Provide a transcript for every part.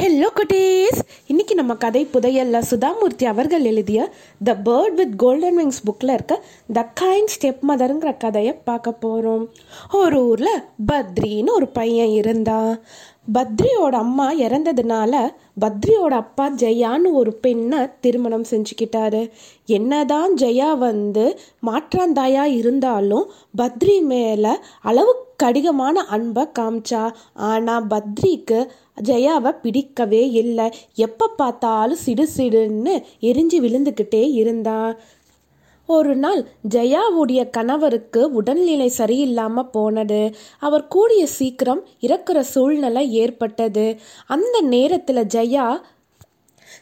Hello குட்டீஸ் இன்னைக்கு நம்ம கதை புதையல்ல சுதாமூர்த்தி அவர்கள் எழுதிய the bird with golden wings புக்கில் இருக்க த கைண்ட் ஸ்டெப் மதருங்கிற கதையை பார்க்க போகிறோம் ஒரு ஊரில் பத்ரின்னு ஒரு பையன் இருந்தான். பத்ரியோட அம்மா இறந்ததுனால பத்ரியோட அப்பா ஜெயான்னு ஒரு பெண்ணை திருமணம் செஞ்சுக்கிட்டாரு. என்னதான் ஜெயா வந்து மாற்றாந்தாயா இருந்தாலும் பத்ரி மேலே அளவுக்கு அதிகமான அன்பை காமிச்சா. ஆனால் பத்ரிக்கு ஜெயாவை பிடிக்கவே இல்லை. எப்போ பார்த்தாலும் சிடு சிடுன்னு எரிஞ்சு விழுந்துக்கிட்டே இருந்தான் ஒரு நாள் ஜெயாவுடைய கணவருக்கு உடல்நிலை சரியில்லாமல் போனது. அவர் கூடிய சீக்கிரம் இறக்குற சூழ்நிலை ஏற்பட்டது. அந்த நேரத்தில் ஜெயா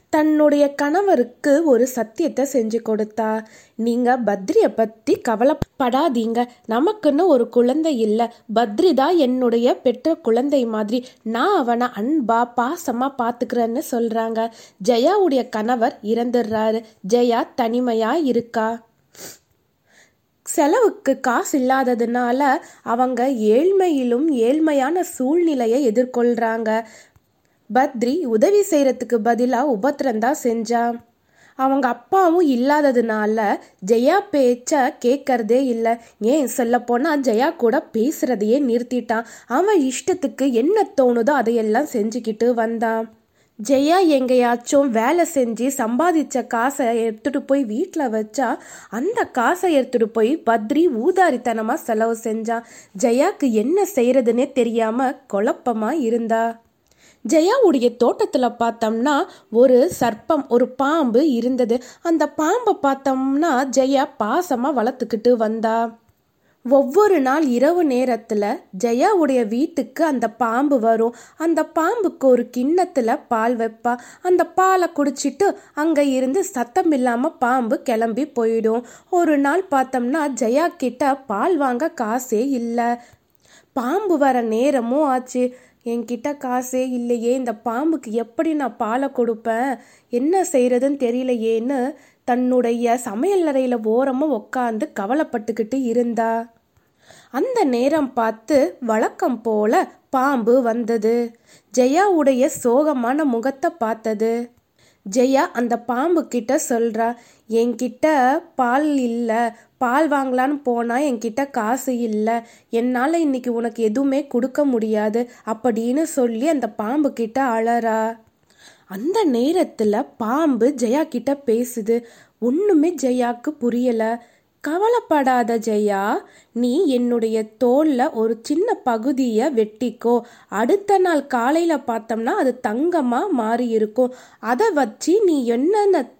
தன்னுடைய கணவருக்கு ஒரு சத்தியத்தை செஞ்சு கொடுத்தா. நீங்க பத்ரிய பத்தி கவலைப்படாதீங்க. நமக்குன்னு ஒரு குழந்தை இல்லை. பத்ரி தான் என்னுடைய பெற்ற குழந்தை மாதிரி. நான் அவனை அன்பா பாசமா பாத்துக்கிறேன்னு சொல்றாங்க. ஜெயாவுடைய கணவர் இறந்துடுறாரு. ஜெயா தனிமையா இருக்கா? செலவுக்கு காசு இல்லாததுனால அவங்க ஏழ்மையிலும் ஏழ்மையான சூழ்நிலையை எதிர்கொள்றாங்க. பத்ரி உதவி செய்கிறதுக்கு பதிலாக உபத்திரந்தான் செஞ்சான். அவங்க அப்பாவும் இல்லாததுனால ஜெயா பேச்ச கேட்கறதே இல்லை. ஏன் சொல்ல ஜெயா கூட பேசுறதையே நிறுத்திட்டான். அவன் இஷ்டத்துக்கு என்ன தோணுதோ அதையெல்லாம் செஞ்சுக்கிட்டு வந்தான். ஜெயா எங்கேயாச்சும் வேலை செஞ்சு சம்பாதிச்ச காசை எடுத்துட்டு போய் வீட்டில் வச்சா அந்த காசை எடுத்துட்டு போய் பத்ரி ஊதாரித்தனமாக செலவு செஞ்சான். ஜெயாக்கு என்ன செய்யறதுன்னே தெரியாம குழப்பமாக இருந்தா. ஜெயாவுடைய தோட்டத்தில் பார்த்தோம்னா ஒரு சர்ப்பம் ஒரு பாம்பு இருந்தது. அந்த பாம்பை பார்த்தோம்னா ஜெயா பாசமாக வளர்த்துக்கிட்டு வந்தா. ஒவ்வொரு நாள் இரவு நேரத்தில் ஜெயாவுடைய வீட்டுக்கு அந்த பாம்பு வரும். அந்த பாம்புக்கு ஒரு கிண்ணத்தில் பால் வைப்பா. அந்த பாலை குடிச்சிட்டு அங்கே இருந்து சத்தம் இல்லாமல் பாம்பு கிளம்பி போயிடும். ஒரு நாள் பார்த்தோம்னா ஜெயா கிட்ட பால் வாங்க காசே இல்லை. பாம்பு வர நேரமும் ஆச்சு. என்கிட்ட காசே இல்லையே இந்த பாம்புக்கு எப்படி நான் பாலை கொடுப்பேன்? என்ன செய்யறதுன்னு தெரியலையேன்னு தன்னுடைய சமையல் அறையில் ஓரமாக உட்காந்து கவலைப்பட்டுக்கிட்டு இருந்தா. அந்த நேரம் பார்த்து வழக்கம் போல பாம்பு வந்தது. ஜெயாவுடைய சோகமான முகத்தை பார்த்தது. ஜெயா அந்த பாம்பு கிட்ட சொல்றா என்கிட்ட பால் இல்லை பால் வாங்கலான்னு போனால் என்கிட்ட காசு இல்லை. என்னால் இன்னைக்கு உனக்கு எதுவுமே கொடுக்க முடியாது அப்படின்னு சொல்லி அந்த பாம்பு கிட்ட அழறா. அந்த நேரத்தில் பாம்பு ஜெயா கிட்ட பேசுது ஒன்றுமே ஜெயாக்கு புரியலை. கவலைப்படாத ஜெயா நீ என்னுடைய தோல்ல ஒரு சின்ன பகுதியை வெட்டிக்கோ. அடுத்த நாள் காலையில பார்த்தோம்னா அது தங்கமா மாறி இருக்கும் அதை வச்சு நீ என்னென்ன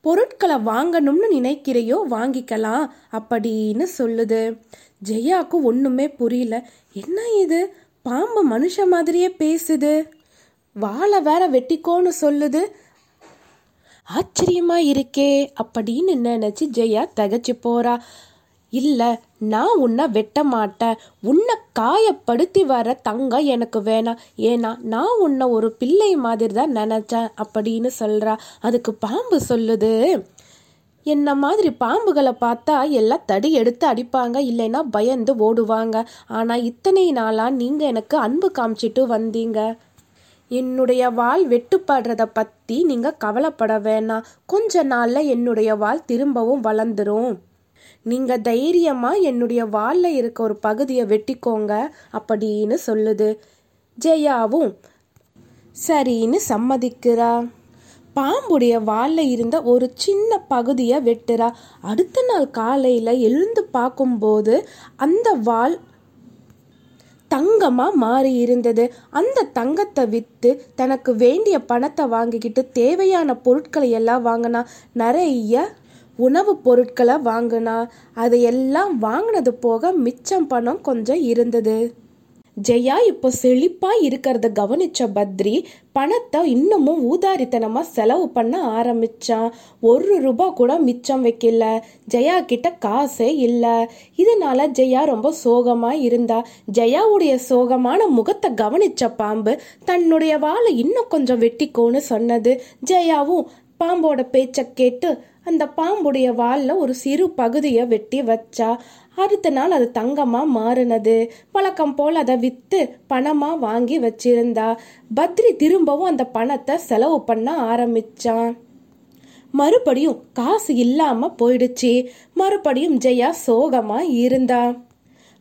பொருட்களை வாங்கணும்னு நினைக்கிறையோ வாங்கிக்கலாம் அப்படின்னு சொல்லுது. ஜெயாவுக்கு ஒன்றுமே புரியல. என்ன இது? பாம்பு மனுஷ மாதிரியே பேசுது. வாழை வேற வெட்டிக்கோன்னு சொல்லுது. ஆச்சரியமா இருக்கே அப்படின்னு நினைச்சு ஜெயா தகச்சு போறா. இல்ல நான் உன்னை வெட்ட மாட்டேன். உன்னை காயப்படுத்தி வர தங்கம் எனக்கு வேணாம். ஏன்னா நான் உன்னை ஒரு பிள்ளை மாதிரி தான் நினைச்சேன் அப்படின்னு சொல்றா. அதுக்கு பாம்பு சொல்லுது. என்ன மாதிரி பாம்புகளை பார்த்தா எல்லாம் தடி எடுத்து அடிப்பாங்க இல்லைன்னா பயந்து ஓடுவாங்க. ஆனா இத்தனை நாளா நீங்க எனக்கு அன்பு காமிச்சிட்டு வந்தீங்க. என்னுடைய வால் வெட்டுப்படுறத பற்றி நீங்கள் கவலைப்பட வேணாம். கொஞ்ச நாளில் என்னுடைய வால் திரும்பவும் வளர்ந்துரும். நீங்கள் தைரியமாக என்னுடைய வாலில் இருக்க ஒரு பகுதியை வெட்டிக்கோங்க அப்படின்னு சொல்லுது. ஜெயாவும் சரின்னு சம்மதிக்கிறா. பாம்புடைய வாலில் இருந்த ஒரு சின்ன பகுதியை வெட்டுறா. அடுத்த நாள் காலையில் எழுந்து பார்க்கும்போது அந்த வால் தங்கமா மாறி இருந்தது அந்த தங்கத்தை விற்று தனக்கு வேண்டிய பணத்தை வாங்கிக்கிட்டு தேவையான பொருட்களை எல்லாம் வாங்கினா நிறைய உணவுப் பொருட்களை வாங்கினா அதையெல்லாம் வாங்கினது போக மிச்சம் பணம் கொஞ்சம் இருந்தது. ஜெயா இப்போ செழிப்பாக இருக்கிறத கவனிச்ச பத்ரி பணத்தை இன்னமும் ஊதாரித்தனமாக செலவு பண்ண ஆரம்பிச்சான் ஒரு ரூபா கூட மிச்சம் வைக்கல. ஜெயா கிட்ட காசே இல்லை. இதனால ஜெயா ரொம்ப சோகமாக இருந்தா. ஜெயாவுடைய சோகமான முகத்தை கவனிச்ச பாம்பு தன்னுடைய வாழை இன்னும் கொஞ்சம் வெட்டிக்கோன்னு சொன்னது. ஜெயாவும் பாம்போட பேச்சை கேட்டு அந்த பாம்புடைய வாலில் ஒரு சிறு பகுதியை வெட்டி வச்சா. அடுத்த நாள் அது தங்கமா மாறினது. பழக்கம் போல் அதை விற்று பணமாக வாங்கி வச்சிருந்தா. பத்ரி திரும்பவும் அந்த பணத்தை செலவு பண்ண ஆரம்பிச்சான். மறுபடியும் காசு இல்லாம போயிடுச்சு. மறுபடியும் ஜெயா சோகமா இருந்தா.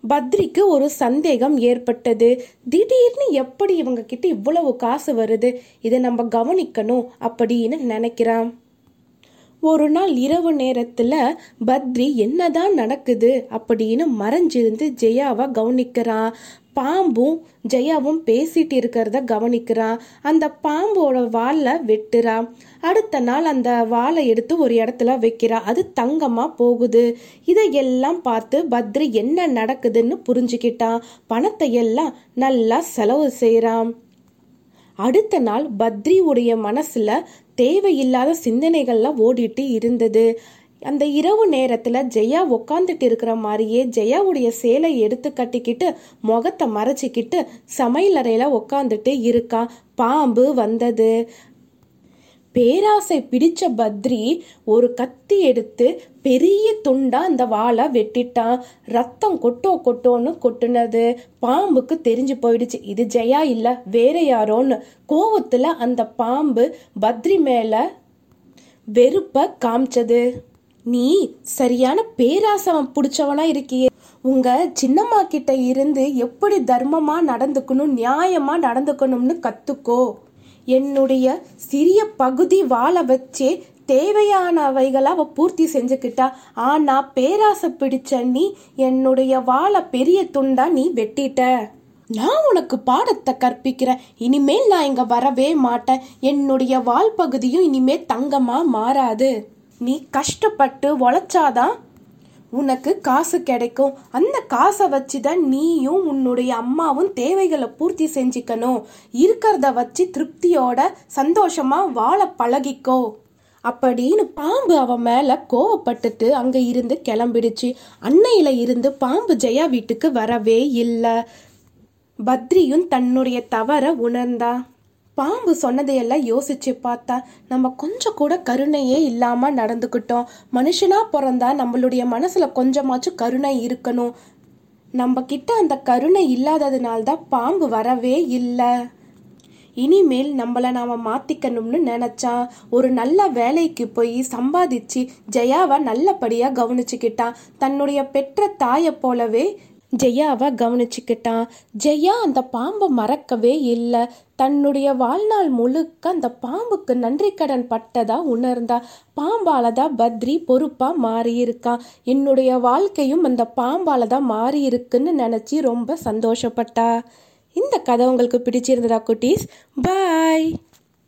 பத்ரிக்கு ஒரு சந்தேகம் ஏற்பட்டது. திடீர்னு எப்படி இவங்க கிட்ட இவ்வளவு காசு வருது? இதை நம்ம கவனிக்கணும் அப்படின்னு நினைக்கிறான். ஒரு நாள் இரவு நேரத்துல பத்ரி என்னதான் நடக்குது? அப்படின்னு மறைஞ்சிருந்து ஜெயாவை கவனிக்கிறான் பாம்பும் ஜெயாவும் பேசிட்டு இருக்கிறத கவனிக்கிறான் அந்த பாம்போட வாலை வெட்டுறான் அடுத்த நாள் அந்த வாலை எடுத்து ஒரு இடத்துல வைக்கிறா. அது தங்கமா போகுது. இதையெல்லாம் பார்த்து பத்ரி என்ன நடக்குதுன்னு புரிஞ்சுக்கிட்டான் பணத்தை எல்லாம் நல்லா செலவு செய்கிறான் அடுத்த நாள் பத்ரி உடைய மனசுல தேவையில்லாத சிந்தனைகள்லாம் ஓடிட்டு இருந்தது. அந்த இரவு நேரத்துல ஜெயா உக்காந்துட்டு இருக்கிற மாதிரியே ஜெயாவுடைய சேலை எடுத்து கட்டிக்கிட்டு முகத்தை மறைச்சிக்கிட்டு சமையலறையில உக்காந்துட்டு இருக்கா. பாம்பு வந்தது. பேராசை பிடிச்ச பத்ரி ஒரு கத்தி எடுத்து பெரிய துண்டா அந்த வாளை வெட்டிட்டான். ரத்தம் கொட்டோ கொட்டோன்னு கொட்டுனது. பாம்புக்கு தெரிஞ்சு போயிடுச்சு. இது ஜெயா இல்ல வேற யாரோன்னு. கோவத்துல அந்த பாம்பு பத்ரி மேல வெறுப்ப காமிச்சது. நீ சரியான பேராசவம் பிடிச்சவனா இருக்கியே. உங்க சின்னம்மா கிட்ட இருந்து எப்படி தர்மமா நடந்துக்கணும் நியாயமா நடந்துக்கணும்னு கத்துக்கோ. என்னுடைய சிறிய பகுதி வாழ வச்சே தேவையானவைகளை அவ பூர்த்தி செஞ்சுக்கிட்டா. ஆனா பேராசை பிடிச்ச நீ என்னுடைய வாழை பெரிய துண்டா நீ வெட்டிட்ட. நான் உனக்கு பாடத்தை கற்பிக்கிறேன். இனிமேல் நான் இங்க வரவே மாட்டேன். என்னுடைய வால் பகுதியும் இனிமே தங்கமா மாறாது. நீ கஷ்டப்பட்டு உழைச்சாதான் உனக்கு காசு கிடைக்கும். அந்த காசை வச்சு தான் நீயும் உன்னுடைய அம்மாவும் தேவைகளை பூர்த்தி செஞ்சுக்கணும். இருக்கிறத வச்சு திருப்தியோட சந்தோஷமா வாழ பழகிக்கோ. அப்படின்னு பாம்பு அவன் மேல கோவப்பட்டுட்டு அங்க இருந்து கிளம்பிடுச்சு. அன்னையில இருந்து பாம்பு ஜெயா வீட்டுக்கு வரவே இல்லை. பத்ரியும் தன்னுடைய தவற உணர்ந்தா. பாம்பு சொன்னதையெல்லாம் யோசிச்சு பார்த்தா நம்ம கொஞ்சம் கூட கருணையே இல்லாம நடந்துக்கிட்டோம். மனுஷனா பிறந்தா நம்மளுடைய மனசுல கொஞ்சமாச்சும் கருணை இருக்கணும். நம்ம கிட்ட அந்த கருணை இல்லாததுனால்தான் பாம்பு வரவே இல்லை. இனிமேல் நம்மளை நாம மாத்திக்கணும்னு நினைச்சான். ஒரு நல்ல வேலைக்கு போய் சம்பாதிச்சு ஜெயாவை நல்லபடியா கவனிச்சுக்கிட்டான். தன்னுடைய பெற்ற தாயை போலவே ஜெயாவை கவனிச்சுக்கிட்டான். ஜெயா அந்த பாம்பை மறக்கவே இல்லை. தன்னுடைய வாழ்நாள் முழுக்க அந்த பாம்புக்கு நன்றி கடன் பட்டதா உணர்ந்தா. பாம்பால தான் பத்ரி பொறுப்பா மாறியிருக்கான் என்னுடைய வாழ்க்கையும் அந்த பாம்பால தான் மாறியிருக்குன்னு நினச்சி ரொம்ப சந்தோஷப்பட்டா. இந்த கதை உங்களுக்கு பிடிச்சிருந்ததா குட்டீஸ்? பாய்